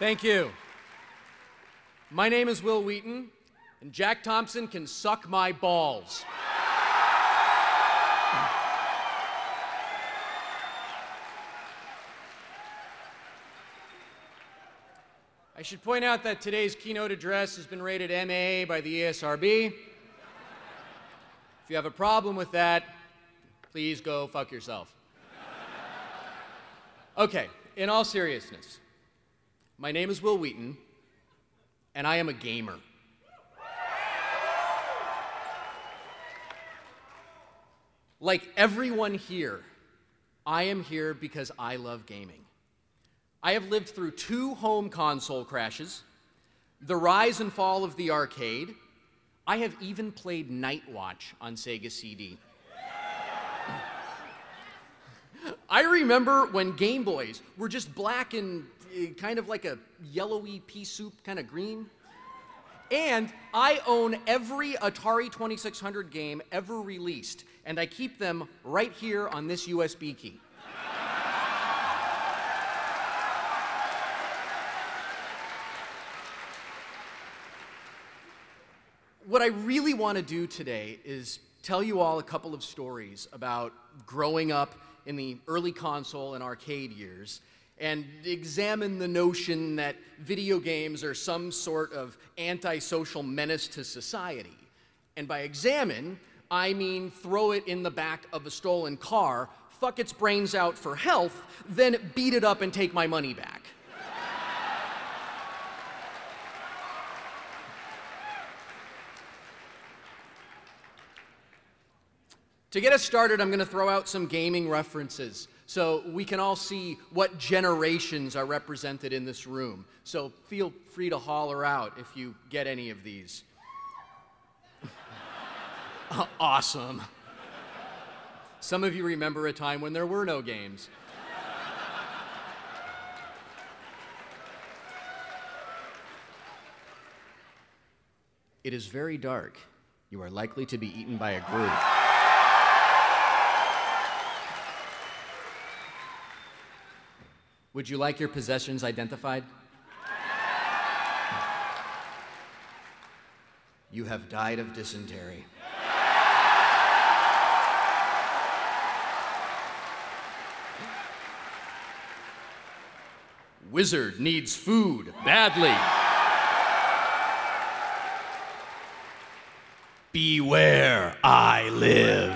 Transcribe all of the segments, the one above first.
Thank you. My name is Wil Wheaton, and Jack Thompson can suck my balls. I should point out that today's keynote address has been rated MA by the ESRB. If you have a problem with that, please go fuck yourself. Okay, in all seriousness, my name is Wil Wheaton, and I am a gamer. Like everyone here, I am here because I love gaming. I have lived through two home console crashes, the rise and fall of the arcade. I have even played Night Watch on Sega CD. I remember when Game Boys were just black and Eh, kind of like a yellowy pea soup, kind of green. And I own every Atari 2600 game ever released, and I keep them right here on this USB key. what I really want to do today is tell you all a couple of stories about growing up in the early console and arcade years and examine the notion that video games are some sort of antisocial menace to society. And by examine, I mean throw it in the back of a stolen car, fuck its brains out for health, then beat it up and take my money back. To get us started, I'm going to throw out some gaming references so we can all see what generations are represented in this room. So feel free to holler out if you get any of these. Uh, awesome. Some of you remember a time when there were no games. It is very dark. You are likely to be eaten by a grue. Would you like your possessions identified? You have died of dysentery. Wizard needs food badly. Beware, I live.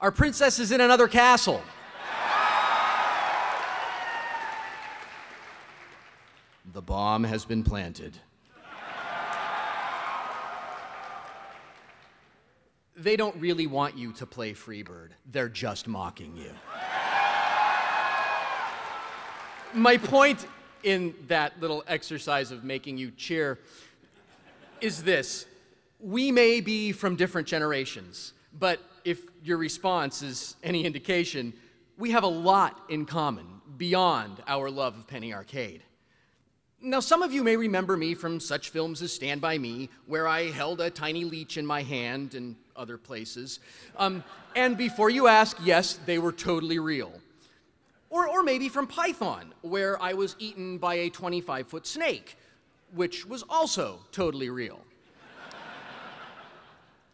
Our princess is in another castle. The bomb has been planted. They don't really want you to play Freebird. They're just mocking you. My point in that little exercise of making you cheer is this we may be from different generations, but if your response is any indication, we have a lot in common beyond our love of Penny Arcade. Now, some of you may remember me from such films as Stand By Me, where I held a tiny leech in my hand and other places. Um, and before you ask, yes, they were totally real. Or, or maybe from Python, where I was eaten by a 25 foot snake, which was also totally real.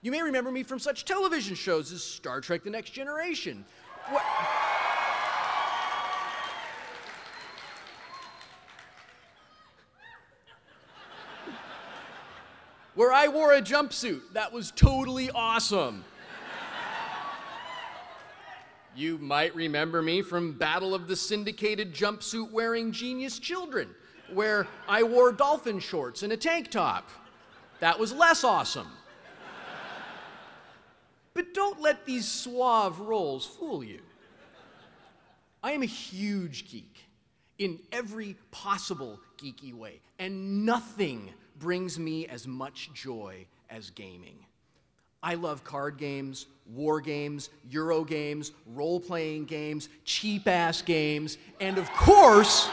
you may remember me from such television shows as Star Trek The Next Generation. Where I wore a jumpsuit. That was totally awesome. you might remember me from Battle of the Syndicated Jumpsuit Wearing Genius Children, where I wore dolphin shorts and a tank top. That was less awesome. But don't let these suave roles fool you. I am a huge geek in every possible geeky way, and nothing brings me as much joy as gaming. I love card games, war games, Euro games, role playing games, cheap ass games, and of course,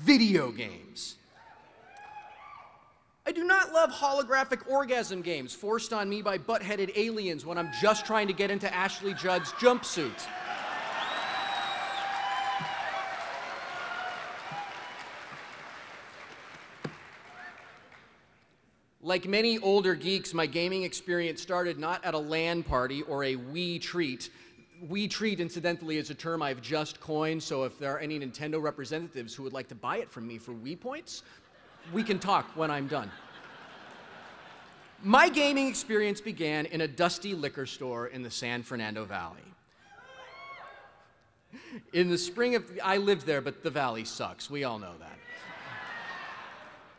video games. I do not love holographic orgasm games forced on me by butt headed aliens when I'm just trying to get into Ashley Judd's jumpsuit. Like many older geeks, my gaming experience started not at a LAN party or a Wii treat. Wii treat, incidentally, is a term I've just coined, so if there are any Nintendo representatives who would like to buy it from me for Wii points, we can talk when I'm done. My gaming experience began in a dusty liquor store in the San Fernando Valley. In the spring of, I lived there, but the valley sucks. We all know that.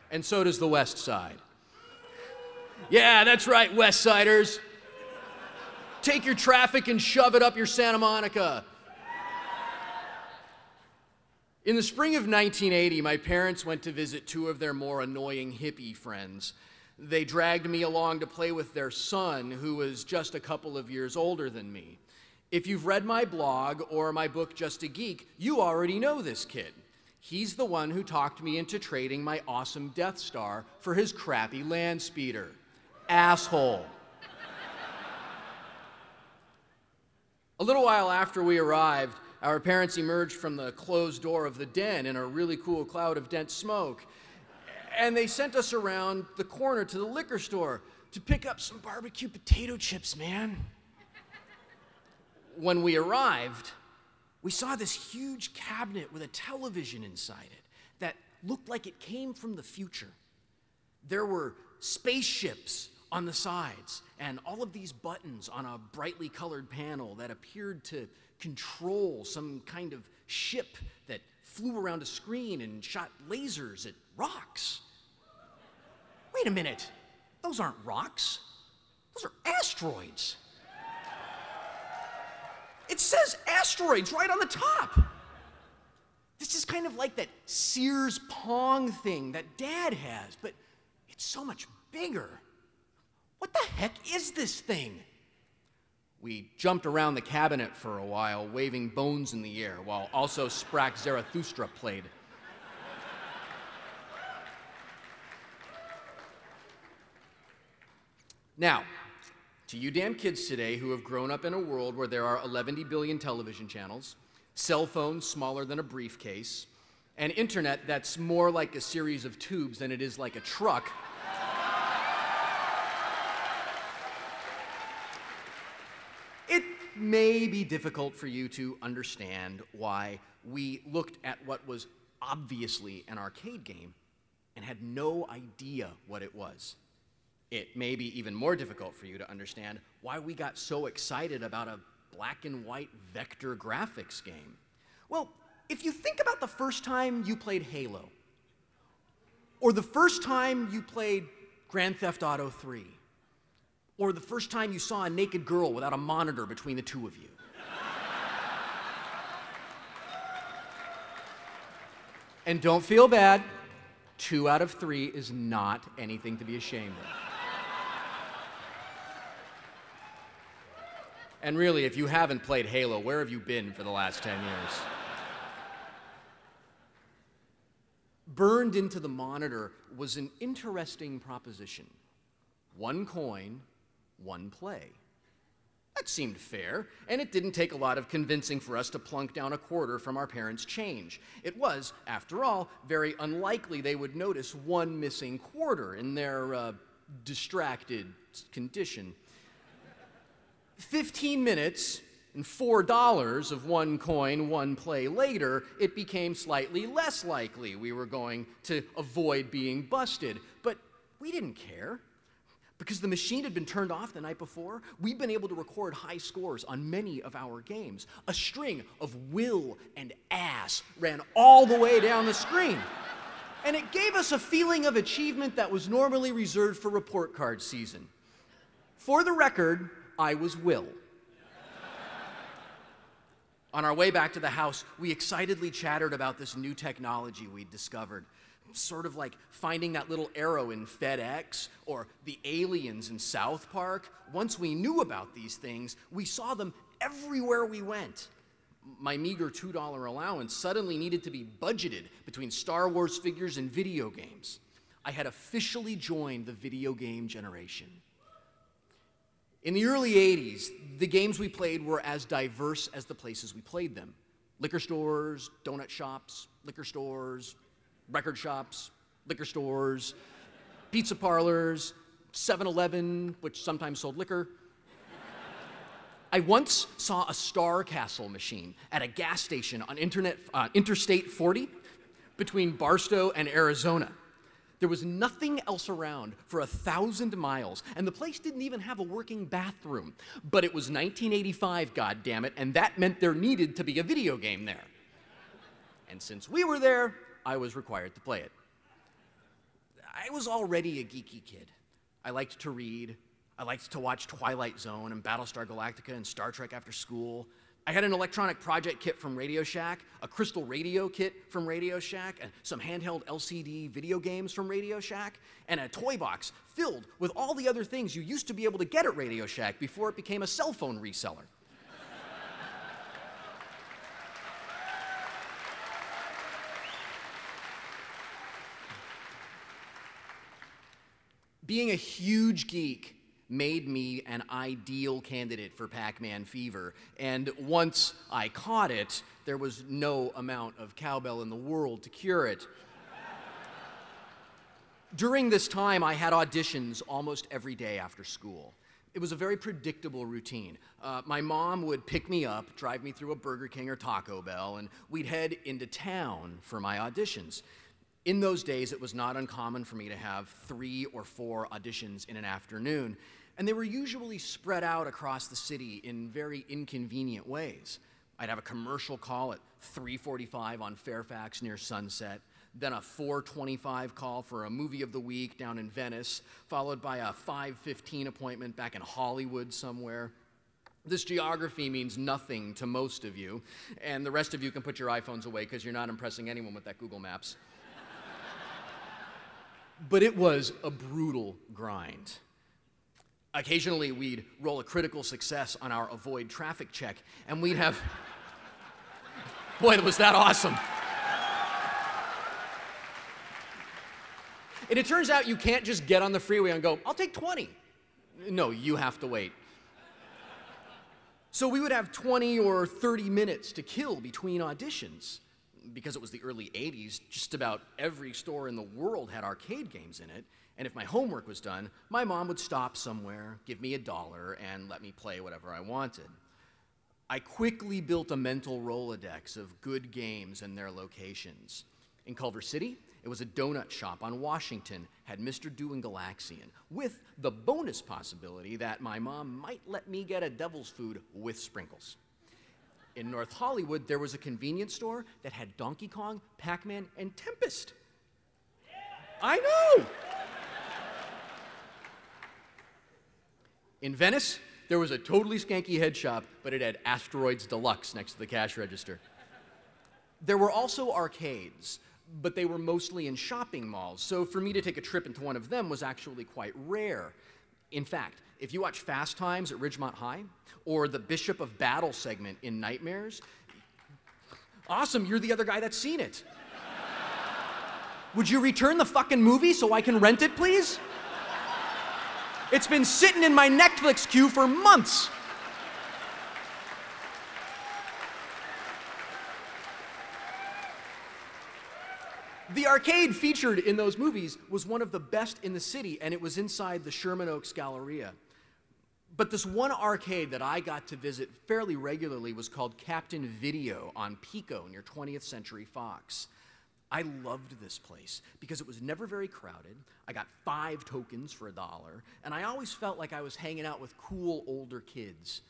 And so does the West Side. Yeah, that's right, West Siders. Take your traffic and shove it up your Santa Monica. In the spring of 1980, my parents went to visit two of their more annoying hippie friends. They dragged me along to play with their son, who was just a couple of years older than me. If you've read my blog or my book, Just a Geek, you already know this kid. He's the one who talked me into trading my awesome Death Star for his crappy land speeder. Asshole. a little while after we arrived, our parents emerged from the closed door of the den in a really cool cloud of dense smoke. And they sent us around the corner to the liquor store to pick up some barbecue potato chips, man when we arrived, we saw this huge cabinet with a television inside it that looked like it came from the future. There were spaceships on the sides and all of these buttons on a brightly colored panel that appeared to control some kind of ship that flew around a screen and shot lasers at rocks. Wait a minute, those aren't rocks, those are asteroids. It says asteroids right on the top. This is kind of like that Sears Pong thing that dad has, but it's so much bigger. What the heck is this thing? We jumped around the cabinet for a while, waving bones in the air, while also Sprach Zarathustra played. Now, to you damn kids today who have grown up in a world where there are 11 billion television channels, cell phones smaller than a briefcase, and internet that's more like a series of tubes than it is like a truck. it may be difficult for you to understand why we looked at what was obviously an arcade game and had no idea what it was it may be even more difficult for you to understand why we got so excited about a black and white vector graphics game. Well, if you think about the first time you played Halo, or the first time you played Grand Theft Auto 3, or the first time you saw a naked girl without a monitor between the two of you. and don't feel bad, two out of three is not anything to be ashamed of. And really, if you haven't played Halo, where have you been for the last 10 years? Burned into the monitor was an interesting proposition one coin, one play. That seemed fair, and it didn't take a lot of convincing for us to plunk down a quarter from our parents' change. It was, after all, very unlikely they would notice one missing quarter in their uh, distracted condition. 15 minutes and $4 of one coin, one play later, it became slightly less likely we were going to avoid being busted. But we didn't care. Because the machine had been turned off the night before, we've been able to record high scores on many of our games. A string of will and ass ran all the way down the screen. And it gave us a feeling of achievement that was normally reserved for report card season. For the record, I was Will. On our way back to the house, we excitedly chattered about this new technology we'd discovered. Sort of like finding that little arrow in FedEx or the aliens in South Park. Once we knew about these things, we saw them everywhere we went. My meager $2 allowance suddenly needed to be budgeted between Star Wars figures and video games. I had officially joined the video game generation. In the early 80s, the games we played were as diverse as the places we played them liquor stores, donut shops, liquor stores, record shops, liquor stores. pizza parlors, 7 Eleven, which sometimes sold liquor. I once saw a Star Castle machine at a gas station on Internet, uh, Interstate 40 between Barstow and Arizona. There was nothing else around for a thousand miles, and the place didn't even have a working bathroom. But it was 1985, goddammit, and that meant there needed to be a video game there. And since we were there, I was required to play it. I was already a geeky kid. I liked to read, I liked to watch Twilight Zone and Battlestar Galactica and Star Trek after school. I had an electronic project kit from Radio Shack, a crystal radio kit from Radio Shack, and some handheld LCD video games from Radio Shack, and a toy box filled with all the other things you used to be able to get at Radio Shack before it became a cell phone reseller. Being a huge geek made me an ideal candidate for Pac Man fever. And once I caught it, there was no amount of cowbell in the world to cure it. During this time, I had auditions almost every day after school. It was a very predictable routine. Uh, my mom would pick me up, drive me through a Burger King or Taco Bell, and we'd head into town for my auditions. In those days, it was not uncommon for me to have three or four auditions in an afternoon, and they were usually spread out across the city in very inconvenient ways. I'd have a commercial call at 3:45 on Fairfax near Sunset, then a 4:25 call for a movie of the week down in Venice, followed by a 5:15 appointment back in Hollywood somewhere. This geography means nothing to most of you, and the rest of you can put your iPhones away because you're not impressing anyone with that Google Maps but it was a brutal grind. Occasionally, we'd roll a critical success on our avoid traffic check, and we'd have. Boy, was that awesome! And it turns out you can't just get on the freeway and go, I'll take 20. No, you have to wait. So we would have 20 or 30 minutes to kill between auditions because it was the early 80s, just about every store in the world had arcade games in it. And if my homework was done, my mom would stop somewhere, give me a dollar, and let me play whatever I wanted. I quickly built a mental Rolodex of good games and their locations. In Culver City, it was a donut shop on Washington, had Mr. Do and Galaxian, with the bonus possibility that my mom might let me get a devil's food with sprinkles in North Hollywood, there was a convenience store that had Donkey Kong, Pac Man, and Tempest. I know! In Venice, there was a totally skanky head shop, but it had Asteroids Deluxe next to the cash register. There were also arcades, but they were mostly in shopping malls, so for me to take a trip into one of them was actually quite rare. In fact, if you watch Fast Times at Ridgemont High or the Bishop of Battle segment in Nightmares, awesome, you're the other guy that's seen it. Would you return the fucking movie so I can rent it, please? It's been sitting in my Netflix queue for months. The arcade featured in those movies was one of the best in the city, and it was inside the Sherman Oaks Galleria. But this one arcade that I got to visit fairly regularly was called Captain Video on Pico near 20th Century Fox. I loved this place because it was never very crowded. I got five tokens for a dollar, and I always felt like I was hanging out with cool older kids.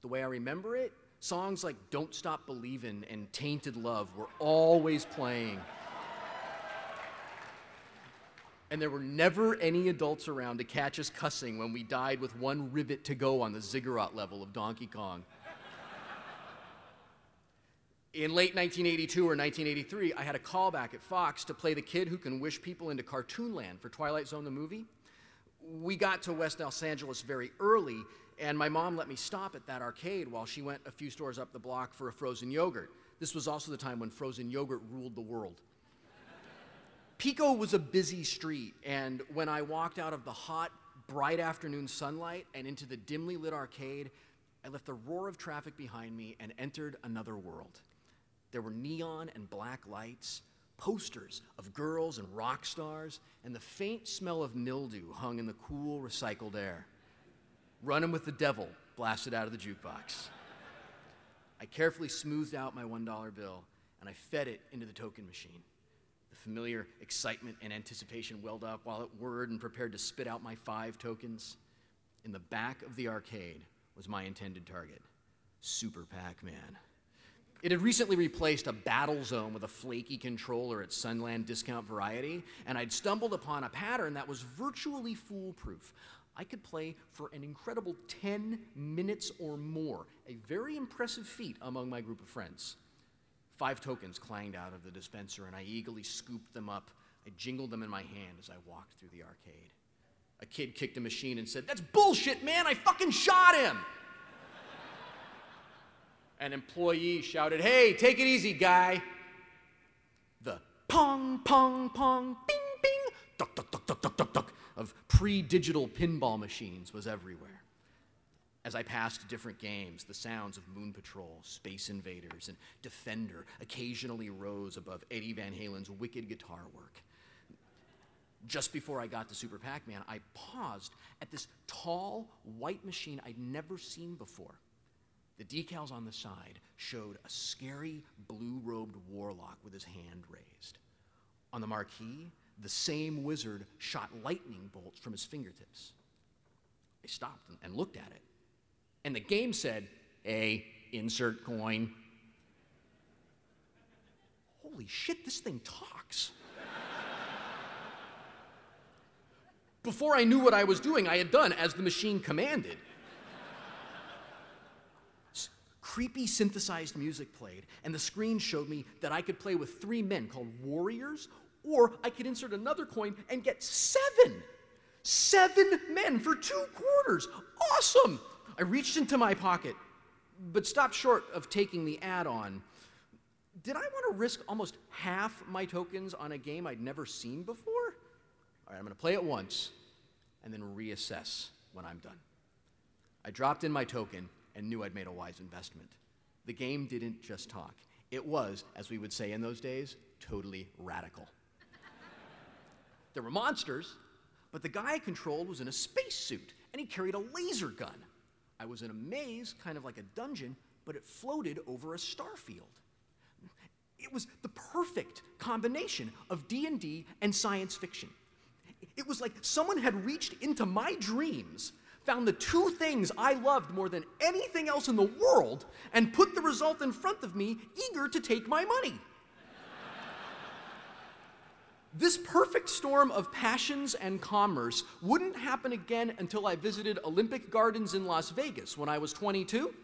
The way I remember it, songs like Don't Stop Believin' and Tainted Love were always playing and there were never any adults around to catch us cussing when we died with one rivet to go on the ziggurat level of Donkey Kong. In late 1982 or 1983, I had a callback at Fox to play the kid who can wish people into Cartoonland for Twilight Zone the movie. We got to West Los Angeles very early, and my mom let me stop at that arcade while she went a few stores up the block for a frozen yogurt. This was also the time when frozen yogurt ruled the world. Pico was a busy street, and when I walked out of the hot, bright afternoon sunlight and into the dimly lit arcade, I left the roar of traffic behind me and entered another world. There were neon and black lights, posters of girls and rock stars, and the faint smell of mildew hung in the cool, recycled air. Running with the Devil blasted out of the jukebox. I carefully smoothed out my $1 bill and I fed it into the token machine. Familiar excitement and anticipation welled up while it whirred and prepared to spit out my five tokens. In the back of the arcade was my intended target Super Pac Man. It had recently replaced a battle zone with a flaky controller at Sunland Discount Variety, and I'd stumbled upon a pattern that was virtually foolproof. I could play for an incredible 10 minutes or more, a very impressive feat among my group of friends. Five tokens clanged out of the dispenser, and I eagerly scooped them up. I jingled them in my hand as I walked through the arcade. A kid kicked a machine and said, That's bullshit, man! I fucking shot him! An employee shouted, Hey, take it easy, guy! The pong, pong, pong, bing, bing, duck, duck, duck, duck, duck, duck, duck of pre digital pinball machines was everywhere. As I passed different games, the sounds of Moon Patrol, Space Invaders, and Defender occasionally rose above Eddie Van Halen's wicked guitar work. Just before I got to Super Pac Man, I paused at this tall, white machine I'd never seen before. The decals on the side showed a scary, blue robed warlock with his hand raised. On the marquee, the same wizard shot lightning bolts from his fingertips. I stopped and looked at it. And the game said, A, insert coin. Holy shit, this thing talks. Before I knew what I was doing, I had done as the machine commanded. creepy synthesized music played, and the screen showed me that I could play with three men called warriors or I could insert another coin and get seven. Seven men for two quarters. Awesome! I reached into my pocket, but stopped short of taking the add on. Did I want to risk almost half my tokens on a game I'd never seen before? All right, I'm going to play it once and then reassess when I'm done. I dropped in my token and knew I'd made a wise investment. The game didn't just talk, it was, as we would say in those days, totally radical. There were monsters, but the guy I controlled was in a spacesuit and he carried a laser gun. I was in a maze, kind of like a dungeon, but it floated over a star field. It was the perfect combination of D&D and science fiction. It was like someone had reached into my dreams, found the two things I loved more than anything else in the world, and put the result in front of me, eager to take my money. This perfect storm of passions and commerce wouldn't happen again until I visited Olympic Gardens in Las Vegas when I was 22.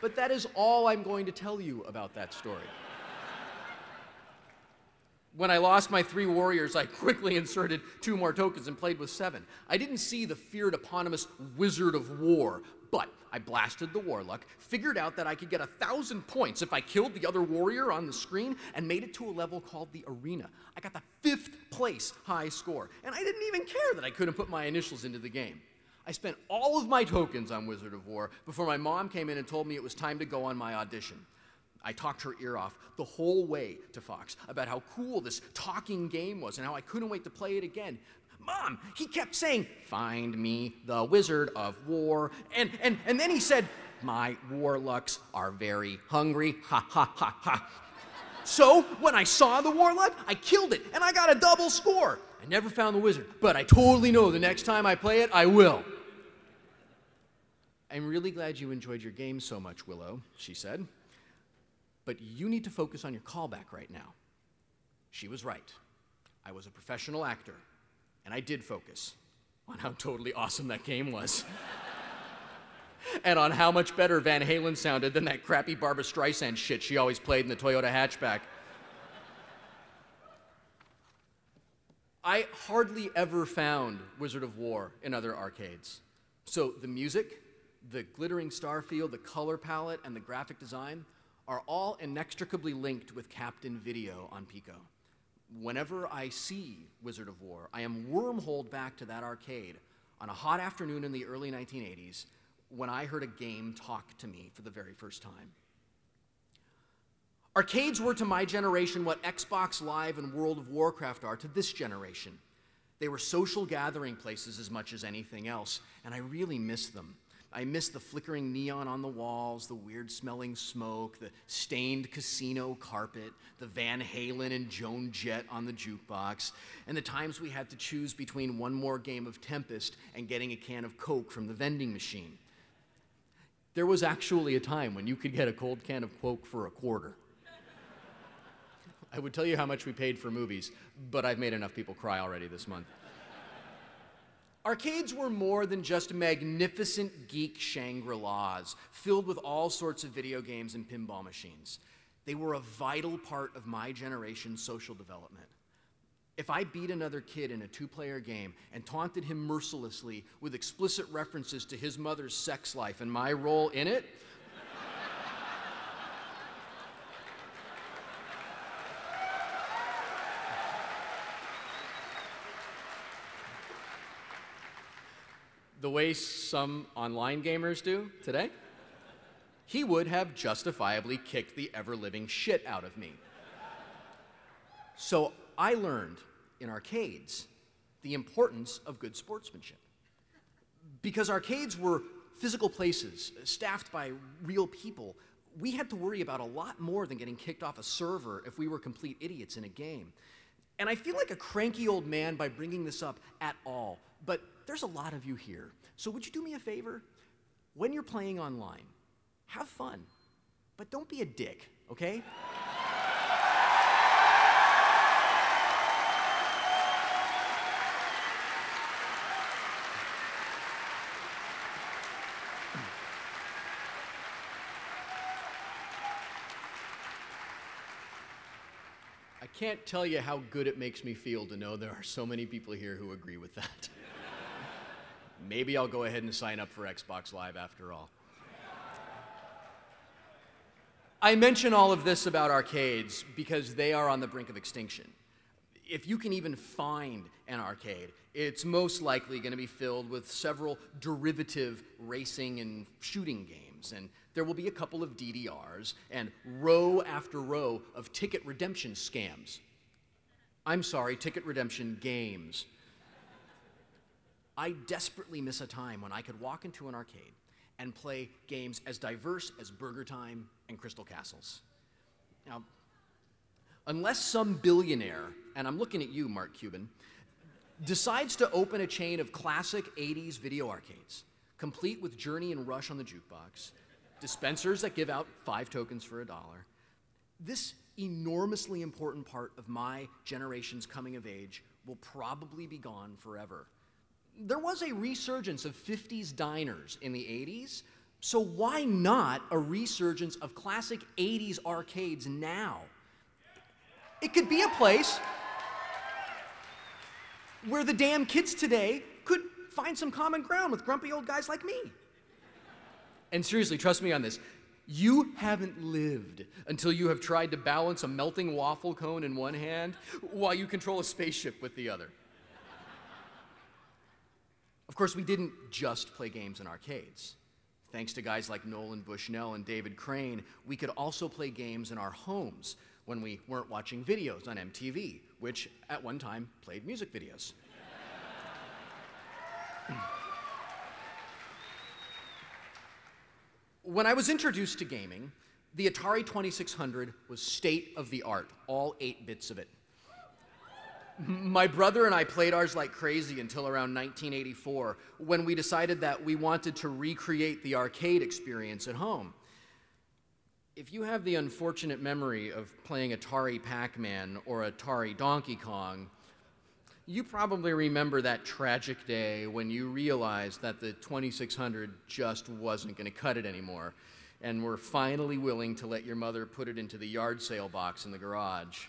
But that is all I'm going to tell you about that story. When I lost my three warriors, I quickly inserted two more tokens and played with seven. I didn't see the feared eponymous Wizard of Wor, but I blasted the Worluk, figured out that I could get a thousand points if I killed the other warrior on the screen, and made it to a level called the Arena. I got the fifth place high score, and I didn't even care that I couldn't put my initials into the game. I spent all of my tokens on Wizard of Wor before my mom came in and told me it was time to go on my audition. I talked her ear off the whole way to Fox about how cool this talking game was and how I couldn't wait to play it again. Mom, he kept saying, Find me the Wizard of Wor. And, and, and then he said, My Worluks are very hungry. Ha ha ha ha. So when I saw the Worluk, I killed it and I got a double score. I never found the wizard, but I totally know the next time I play it, I will. I'm really glad you enjoyed your game so much, Willow, she said. But you need to focus on your callback right now. She was right. I was a professional actor and I did focus on how totally awesome that game was. and on how much better Van Halen sounded than that crappy Barbra Streisand shit she always played in the Toyota hatchback. I hardly ever found Wizard of Wor in other arcades. So the music, the glittering star field, the color palette, and the graphic design are all inextricably linked with Captain Video on Pico whenever I see Wizard of Wor, I am wormholed back to that arcade on a hot afternoon in the early 1980s when I heard a game talk to me for the very first time. Arcades were to my generation what Xbox Live and World of Warcraft are to this generation. They were social gathering places as much as anything else, and I really miss them. I miss the flickering neon on the walls, the weird smelling smoke, the stained casino carpet, the Van Halen and Joan Jett on the jukebox, and the times we had to choose between one more game of Tempest and getting a can of Coke from the vending machine. There was actually a time when you could get a cold can of Coke for a quarter. I would tell you how much we paid for movies, but I've made enough people cry already this month. Arcades were more than just magnificent geek Shangri La's filled with all sorts of video games and pinball machines. They were a vital part of my generation's social development. If I beat another kid in a two player game and taunted him mercilessly with explicit references to his mother's sex life and my role in it, the way some online gamers do today, he would have justifiably kicked the ever living shit out of me. So I learned in arcades the importance of good sportsmanship. Because arcades were physical places staffed by real people, we had to worry about a lot more than getting kicked off a server if we were complete idiots in a game. And I feel like a cranky old man by bringing this up at all, but there's a lot of you here. So would you do me a favor? When you're playing online, have fun, but don't be a dick, okay? I can't tell you how good it makes me feel to know there are so many people here who agree with that. Maybe I'll go ahead and sign up for Xbox Live after all. I mention all of this about arcades because they are on the brink of extinction. If you can even find an arcade, it's most likely going to be filled with several derivative racing and shooting games, and there will be a couple of DDRs and row after row of ticket redemption scams. I'm sorry, ticket redemption games. I desperately miss a time when I could walk into an arcade and play games as diverse as Burger Time and Crystal Castles. Now, unless some billionaire, and I'm looking at you, Mark Cuban, decides to open a chain of classic 80s video arcades, complete with Journey and Rush on the jukebox, dispensers that give out five tokens for a dollar, this enormously important part of my generation's coming of age will probably be gone forever there was a resurgence of 50s diners in the 80s, so why not a resurgence of classic 80s arcades now? It could be a place where the damn kids today could find some common ground with grumpy old guys like me. And seriously, trust me on this. You haven't lived until you have tried to balance a melting waffle cone in one hand while you control a spaceship with the other. Of course, we didn't just play games in arcades. Thanks to guys like Nolan Bushnell and David Crane, we could also play games in our homes when we weren't watching videos on MTV, which at one time played music videos. when I was introduced to gaming, the Atari 2600 was state of the art, all eight bits of it. My brother and I played ours like crazy until around 1984 when we decided that we wanted to recreate the arcade experience at home. If you have the unfortunate memory of playing Atari Pac Man or Atari Donkey Kong, you probably remember that tragic day when you realized that the 2600 just wasn't going to cut it anymore and were finally willing to let your mother put it into the yard sale box in the garage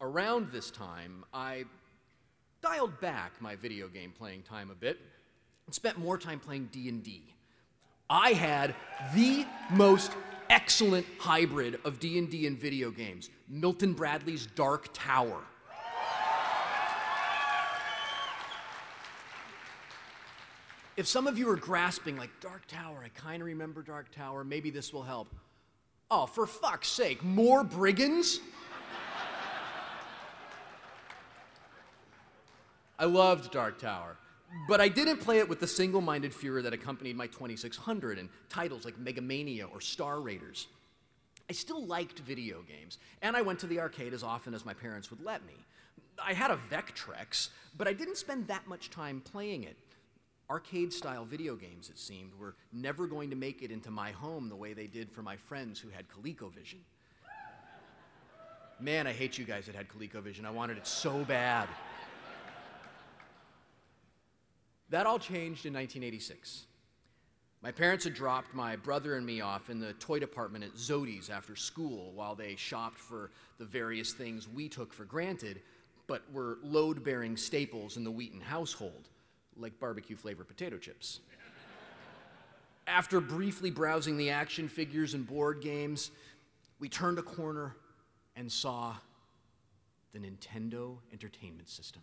around this time, I dialed back my video game playing time a bit and spent more time playing D&D. I had the most excellent hybrid of D&D and video games, Milton Bradley's Dark Tower. if some of you are grasping, like Dark Tower, I kind of remember Dark Tower, maybe this will help. Oh, for fuck's sake, more brigands? I loved Dark Tower, but I didn't play it with the single minded furor that accompanied my 2600 and titles like Megamania or Star Raiders. I still liked video games, and I went to the arcade as often as my parents would let me. I had a Vectrex, but I didn't spend that much time playing it. Arcade style video games, it seemed, were never going to make it into my home the way they did for my friends who had ColecoVision. Man, I hate you guys that had ColecoVision. I wanted it so bad. That all changed in 1986. My parents had dropped my brother and me off in the toy department at Zody's after school while they shopped for the various things we took for granted, but were load bearing staples in the Wheaton household, like barbecue flavored potato chips. After briefly browsing the action figures and board games, we turned a corner and saw the Nintendo Entertainment System.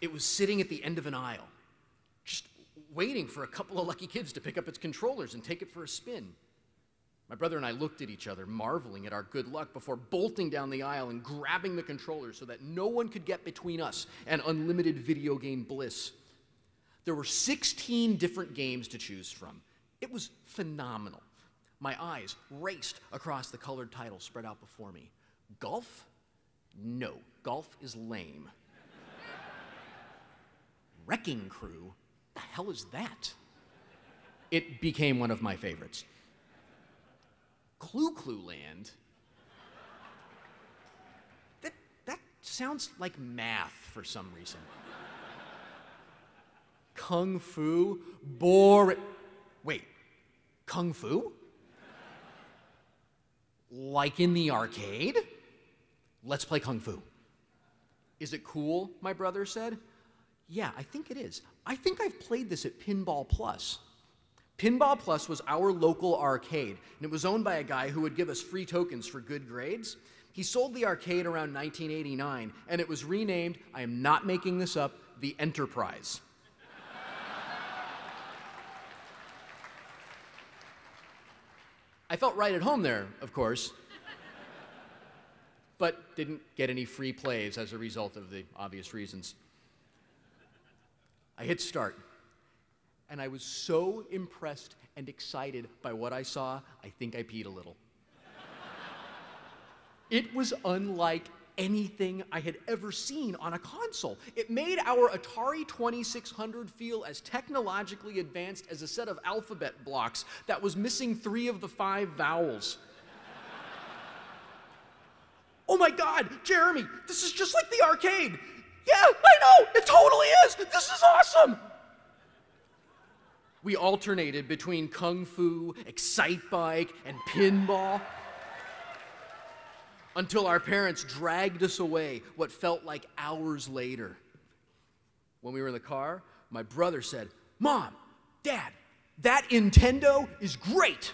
It was, sitting at the end of an aisle, just waiting for a couple of lucky kids to pick up its controllers and take it for a spin. My brother and I looked at each other, marveling at our good luck, before bolting down the aisle and grabbing the controllers so that no one could get between us and unlimited video game bliss. There were 16 different games to choose from. It was phenomenal. My eyes raced across the colored titles spread out before me. Golf? No, golf is lame. Wrecking Crew? The hell is that? It became one of my favorites. Clu Clu Land? That, that sounds like math for some reason. Kung Fu? Boring. Wait, Kung Fu? Like in the arcade? Let's play Kung Fu. Is it cool? My brother said. Yeah, I think it is. I think I've played this at Pinball Plus. Pinball Plus was our local arcade, and it was owned by a guy who would give us free tokens for good grades. He sold the arcade around 1989, and it was renamed, I am not making this up, the Enterprise. I felt right at home there, of course, but didn't get any free plays as a result of the obvious reasons. I hit start, and I was so impressed and excited by what I saw, I think I peed a little. it was unlike anything I had ever seen on a console. It made our Atari 2600 feel as technologically advanced as a set of alphabet blocks that was missing three of the five vowels. oh my God, Jeremy, this is just like the arcade. Yeah, I know, it totally is. This is awesome. We alternated between kung fu, Excitebike, and pinball until our parents dragged us away what felt like hours later. When we were in the car, my brother said, Mom, Dad, that Nintendo is great.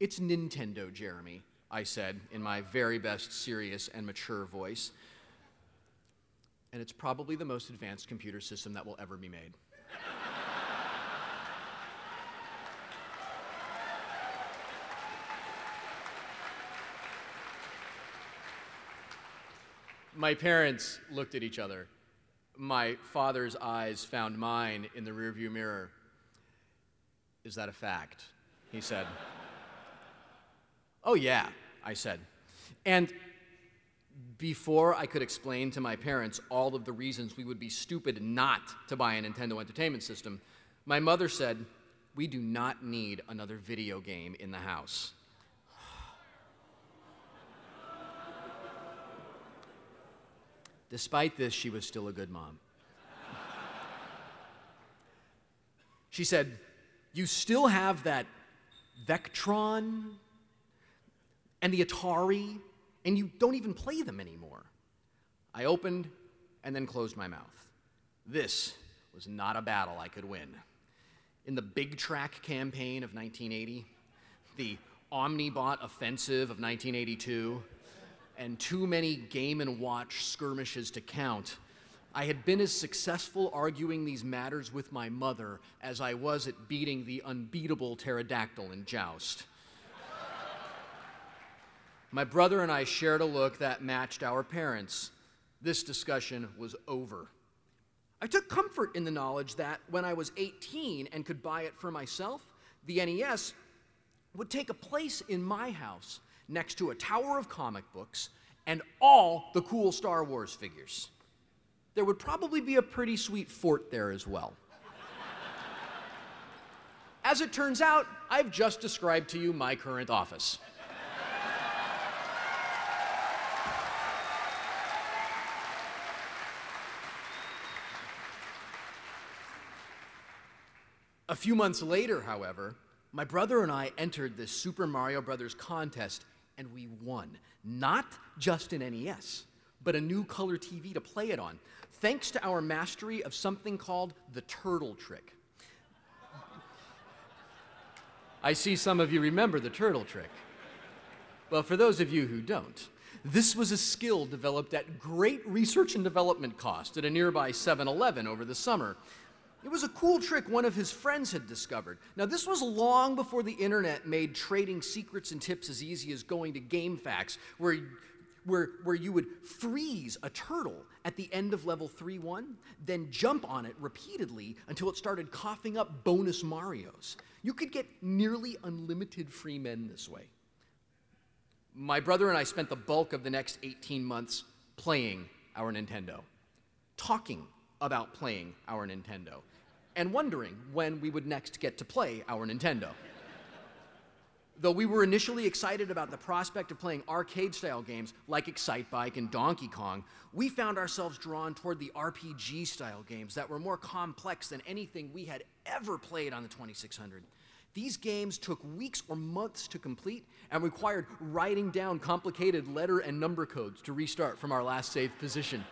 It's Nintendo, Jeremy, I said in my very best serious and mature voice. And it's probably the most advanced computer system that will ever be made. my parents looked at each other. My father's eyes found mine in the rearview mirror. Is that a fact? He said. Oh, yeah, I said. And before I could explain to my parents all of the reasons we would be stupid not to buy a Nintendo Entertainment System, my mother said, We do not need another video game in the house. Despite this, she was still a good mom. she said, You still have that Vectron and the Atari, and you don't even play them anymore. I opened and then closed my mouth. This was not a battle I could win. In the Big Trak campaign of 1980, the Omnibot Offensive of 1982 and too many Game and Watch skirmishes to count, I had been as successful arguing these matters with my mother as I was at beating the unbeatable pterodactyl in joust. My brother and I shared a look that matched our parents. This discussion was over. I took comfort in the knowledge that when I was 18 and could buy it for myself, the NES would take a place in my house next to a tower of comic books and all the cool Star Wars figures. There would probably be a pretty sweet fort there as well. As it turns out, I've just described to you my current office. A few months later, however, my brother and I entered this Super Mario Brothers contest and we won. Not just an NES, but a new color TV to play it on, thanks to our mastery of something called the turtle trick. I see some of you remember the turtle trick. Well, for those of you who don't, this was a skill developed at great research and development cost at a nearby 7 Eleven over the summer. It was a cool trick one of his friends had discovered. Now, this was long before the internet made trading secrets and tips as easy as going to GameFAQs, where, where, where you would freeze a turtle at the end of level 3 1, then jump on it repeatedly until it started coughing up bonus Marios. You could get nearly unlimited free men this way. My brother and I spent the bulk of the next 18 months playing our Nintendo, talking about playing our Nintendo and wondering when we would next get to play our Nintendo. Though we were initially excited about the prospect of playing arcade style games like Excitebike and Donkey Kong, we found ourselves drawn toward the RPG style games that were more complex than anything we had ever played on the 2600. These games took weeks or months to complete and required writing down complicated letter and number codes to restart from our last saved position.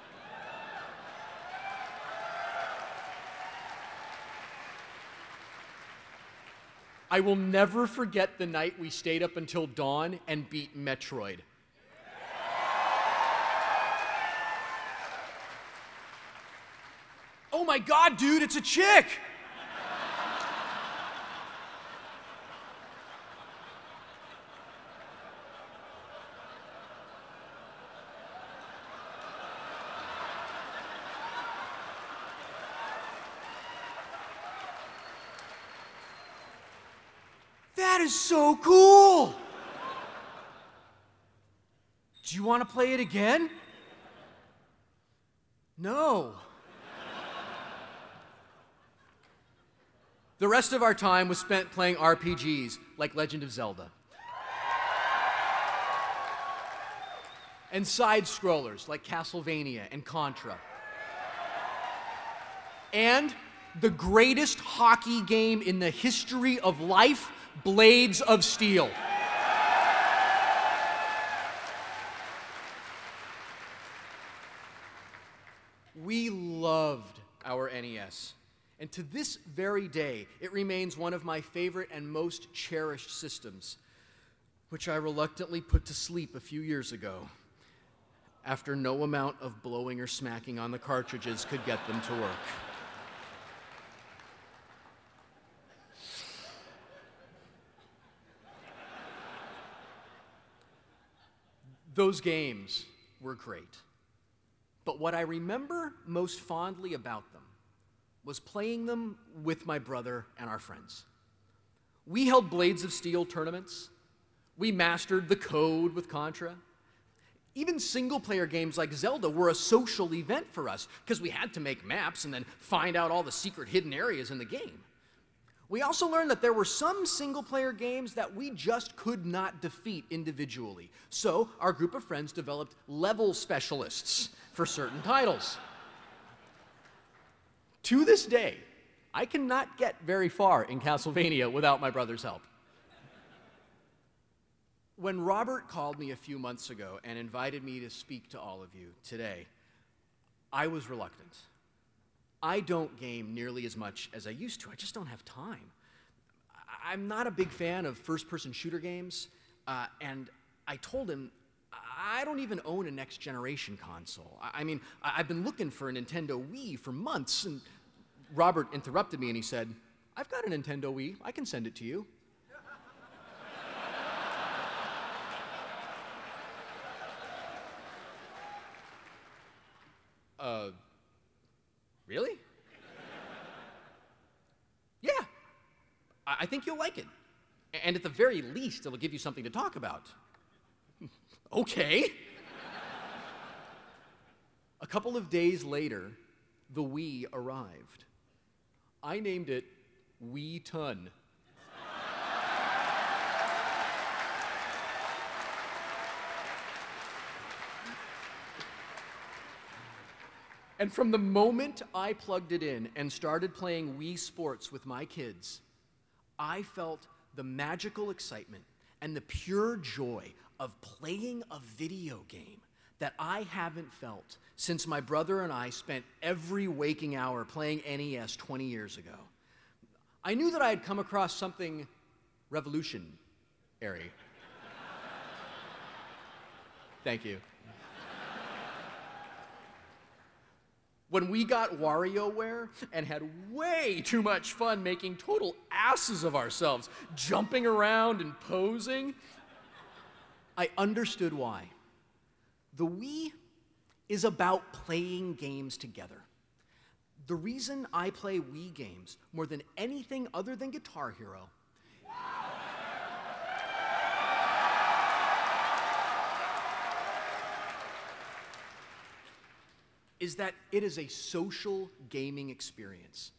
I will never forget the night we stayed up until dawn and beat Metroid. Oh my god, dude, it's a chick! That is so cool! Do you want to play it again? No. The rest of our time was spent playing RPGs like Legend of Zelda. And side scrollers like Castlevania and Contra. And the greatest hockey game in the history of life Blades of Steel. We loved our NES. And to this very day, it remains one of my favorite and most cherished systems, which I reluctantly put to sleep a few years ago after no amount of blowing or smacking on the cartridges could get them to work. Those games were great. But what I remember most fondly about them was playing them with my brother and our friends. We held Blades of Steel tournaments. We mastered the code with Contra. Even single player games like Zelda were a social event for us because we had to make maps and then find out all the secret hidden areas in the game. We also learned that there were some single player games that we just could not defeat individually. So our group of friends developed level specialists for certain titles. To this day, I cannot get very far in Castlevania without my brother's help. When Robert called me a few months ago and invited me to speak to all of you today, I was reluctant. I don't game nearly as much as I used to. I just don't have time. I'm not a big fan of first person shooter games, uh, and I told him I don't even own a next generation console. I, mean, I've been looking for a Nintendo Wii for months, and Robert interrupted me and he said, I've got a Nintendo Wii. I can send it to you. uh, really? yeah. I, I think you'll like it. And at the very least, it'll give you something to talk about. okay. A couple of days later, the Wii arrived. I named it Wii Ton. And from the moment I plugged it in and started playing Wii Sports with my kids, I felt the magical excitement and the pure joy of playing a video game that I haven't felt since my brother and I spent every waking hour playing NES 20 years ago. I knew that I had come across something revolutionary. Thank you. When we got WarioWare and had way too much fun making total asses of ourselves, jumping around and posing, I understood why. The Wii is about playing games together. The reason I play Wii games more than anything other than Guitar Hero is that it is a social gaming experience.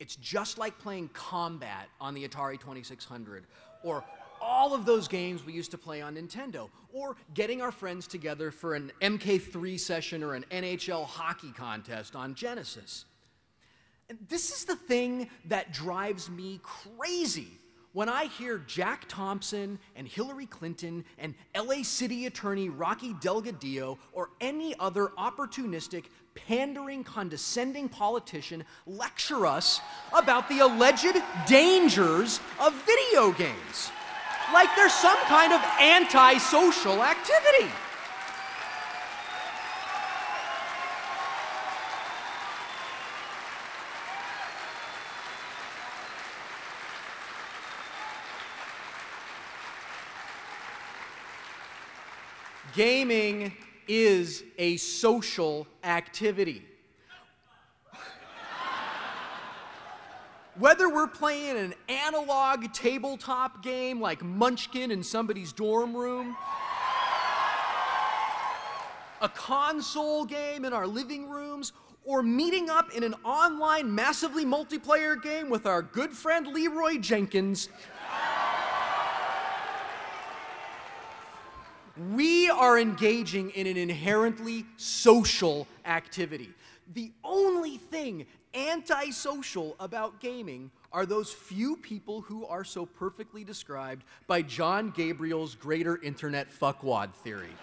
It's just like playing Combat on the Atari 2600 or all of those games we used to play on Nintendo, or getting our friends together for an MK3 session or an NHL hockey contest on Genesis. And this is the thing that drives me crazy when I hear Jack Thompson and Hillary Clinton and LA City Attorney Rocky Delgadillo or any other opportunistic, pandering, condescending politician lecture us about the alleged dangers of video games like there's some kind of antisocial activity. Gaming is a social activity. Whether we're playing an analog tabletop game like Munchkin in somebody's dorm room, a console game in our living rooms, or meeting up in an online massively multiplayer game with our good friend Leroy Jenkins, we are engaging in an inherently social activity. The only thing antisocial about gaming are those few people who are so perfectly described by John Gabriel's greater internet fuckwad theory.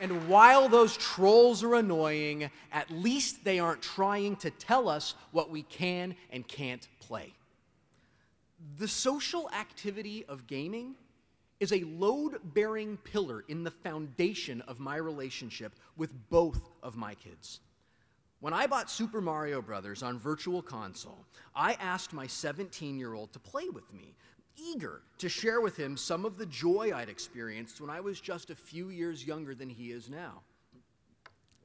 And while those trolls are annoying, at least they aren't trying to tell us what we can and can't play. The social activity of gaming is a load bearing pillar in the foundation of my relationship with both of my kids. When I bought Super Mario Brothers on Virtual Console, I asked my 17 year old to play with me, eager to share with him some of the joy I'd experienced when I was just a few years younger than he is now.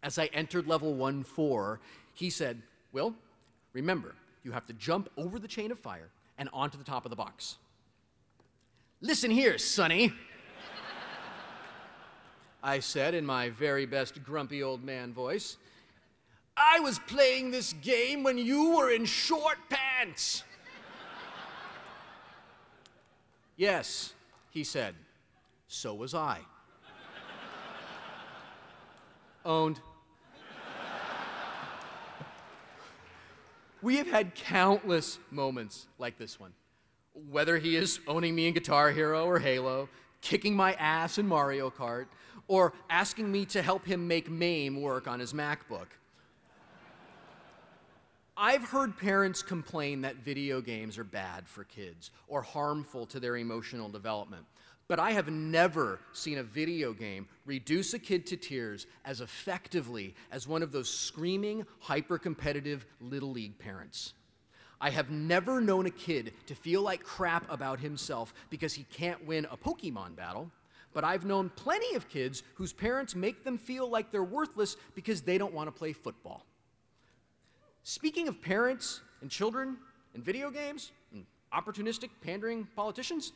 As I entered level 1 4, he said, Wil, remember, you have to jump over the chain of fire and onto the top of the box. Listen here, Sonny. I said in my very best grumpy old man voice. I was playing this game when you were in short pants. yes, he said. So was I. Owned. We have had countless moments like this one whether he is owning me in Guitar Hero or Halo, kicking my ass in Mario Kart, or asking me to help him make MAME work on his MacBook. I've heard parents complain that video games are bad for kids or harmful to their emotional development. But I have never seen a video game reduce a kid to tears as effectively as one of those screaming, hyper competitive Little League parents. I have never known a kid to feel like crap about himself because he can't win a Pokemon battle, but I've known plenty of kids whose parents make them feel like they're worthless because they don't want to play football. Speaking of parents and children and video games and opportunistic, pandering politicians,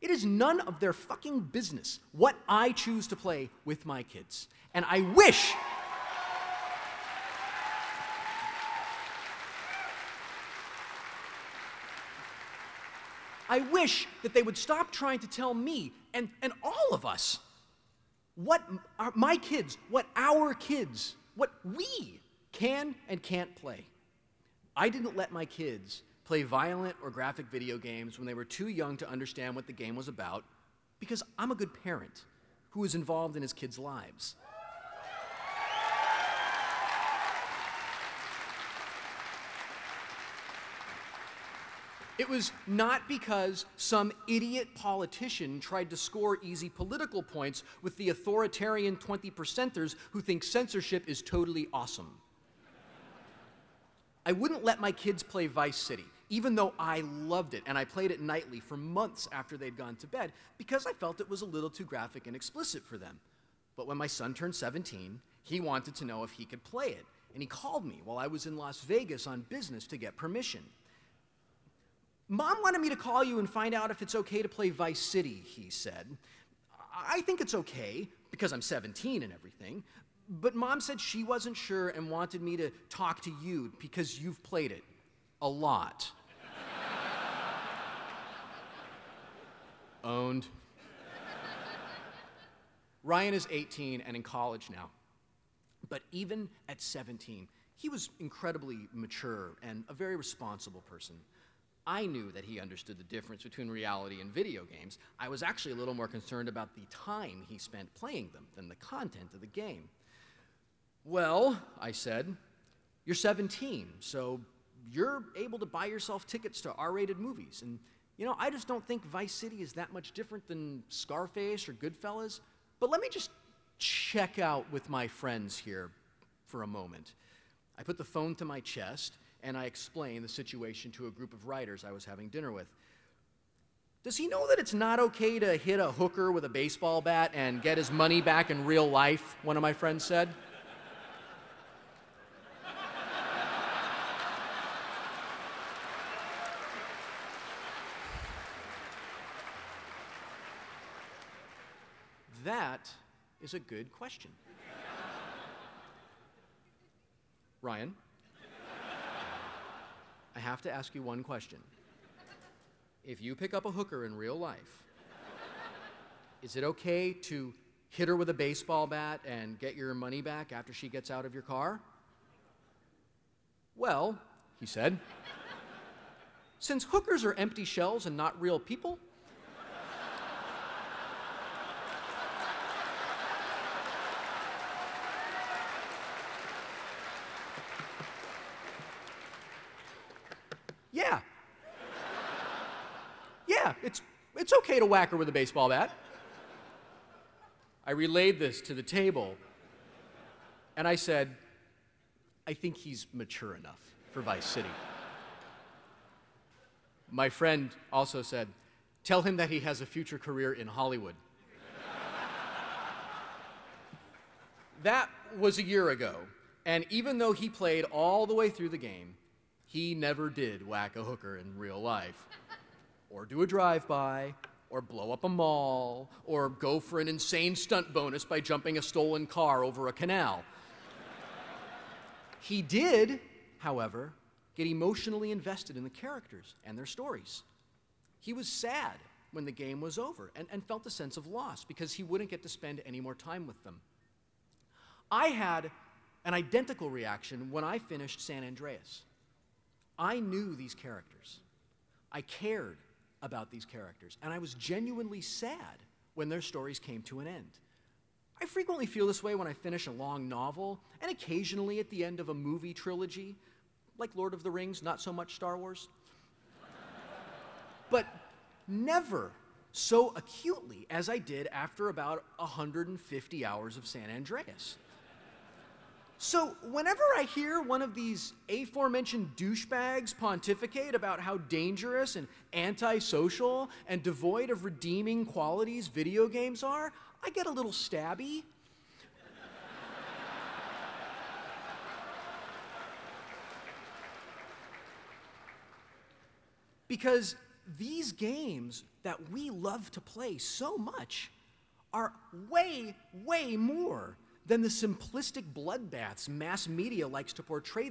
it is none of their fucking business what I choose to play with my kids. And I wish. I wish that they would stop trying to tell me and, and all of us what our, my kids, what our kids, what we can and can't play. I didn't let my kids play violent or graphic video games when they were too young to understand what the game was about because I'm a good parent who is involved in his kids' lives. It was not because some idiot politician tried to score easy political points with the authoritarian 20 percenters who think censorship is totally awesome. I wouldn't let my kids play Vice City even though I loved it and I played it nightly for months after they'd gone to bed because I felt it was a little too graphic and explicit for them. But when my son turned 17, he wanted to know if he could play it, and he called me while I was in Las Vegas on business to get permission. Mom wanted me to call you and find out if it's okay to play Vice City, he said. I think it's okay because I'm 17 and everything, but mom said she wasn't sure and wanted me to talk to you because you've played it a lot. Owned. Ryan is 18 and in college now. But even at 17, he was incredibly mature and a very responsible person. I knew that he understood the difference between reality and video games. I was actually a little more concerned about the time he spent playing them than the content of the game. Well, I said, you're 17, so you're able to buy yourself tickets to R rated movies. And you know, I just don't think Vice City is that much different than Scarface or Goodfellas. But let me just check out with my friends here for a moment. I put the phone to my chest and I explained the situation to a group of writers I was having dinner with. Does he know that it's not okay to hit a hooker with a baseball bat and get his money back in real life? One of my friends said. That is a good question. Ryan, I have to ask you one question. If you pick up a hooker in real life, is it okay to hit her with a baseball bat and get your money back after she gets out of your car? Well, he said, since hookers are empty shells and not real people, Yeah. Yeah, it's, it's okay to whack her with a baseball bat. I relayed this to the table, and I said, I think he's mature enough for Vice City. My friend also said, Tell him that he has a future career in Hollywood. that was a year ago, and even though he played all the way through the game, he never did whack a hooker in real life, or do a drive by, or blow up a mall, or go for an insane stunt bonus by jumping a stolen car over a canal. he did, however, get emotionally invested in the characters and their stories. He was sad when the game was over and, and felt a sense of loss because he wouldn't get to spend any more time with them. I had an identical reaction when I finished San Andreas. I knew these characters. I cared about these characters, and I was genuinely sad when their stories came to an end. I frequently feel this way when I finish a long novel, and occasionally at the end of a movie trilogy, like Lord of the Rings, not so much Star Wars. but never so acutely as I did after about 150 hours of San Andreas. So, whenever I hear one of these aforementioned douchebags pontificate about how dangerous and antisocial and devoid of redeeming qualities video games are, I get a little stabby. because these games that we love to play so much are way, way more than the simplistic bloodbaths mass media likes to portray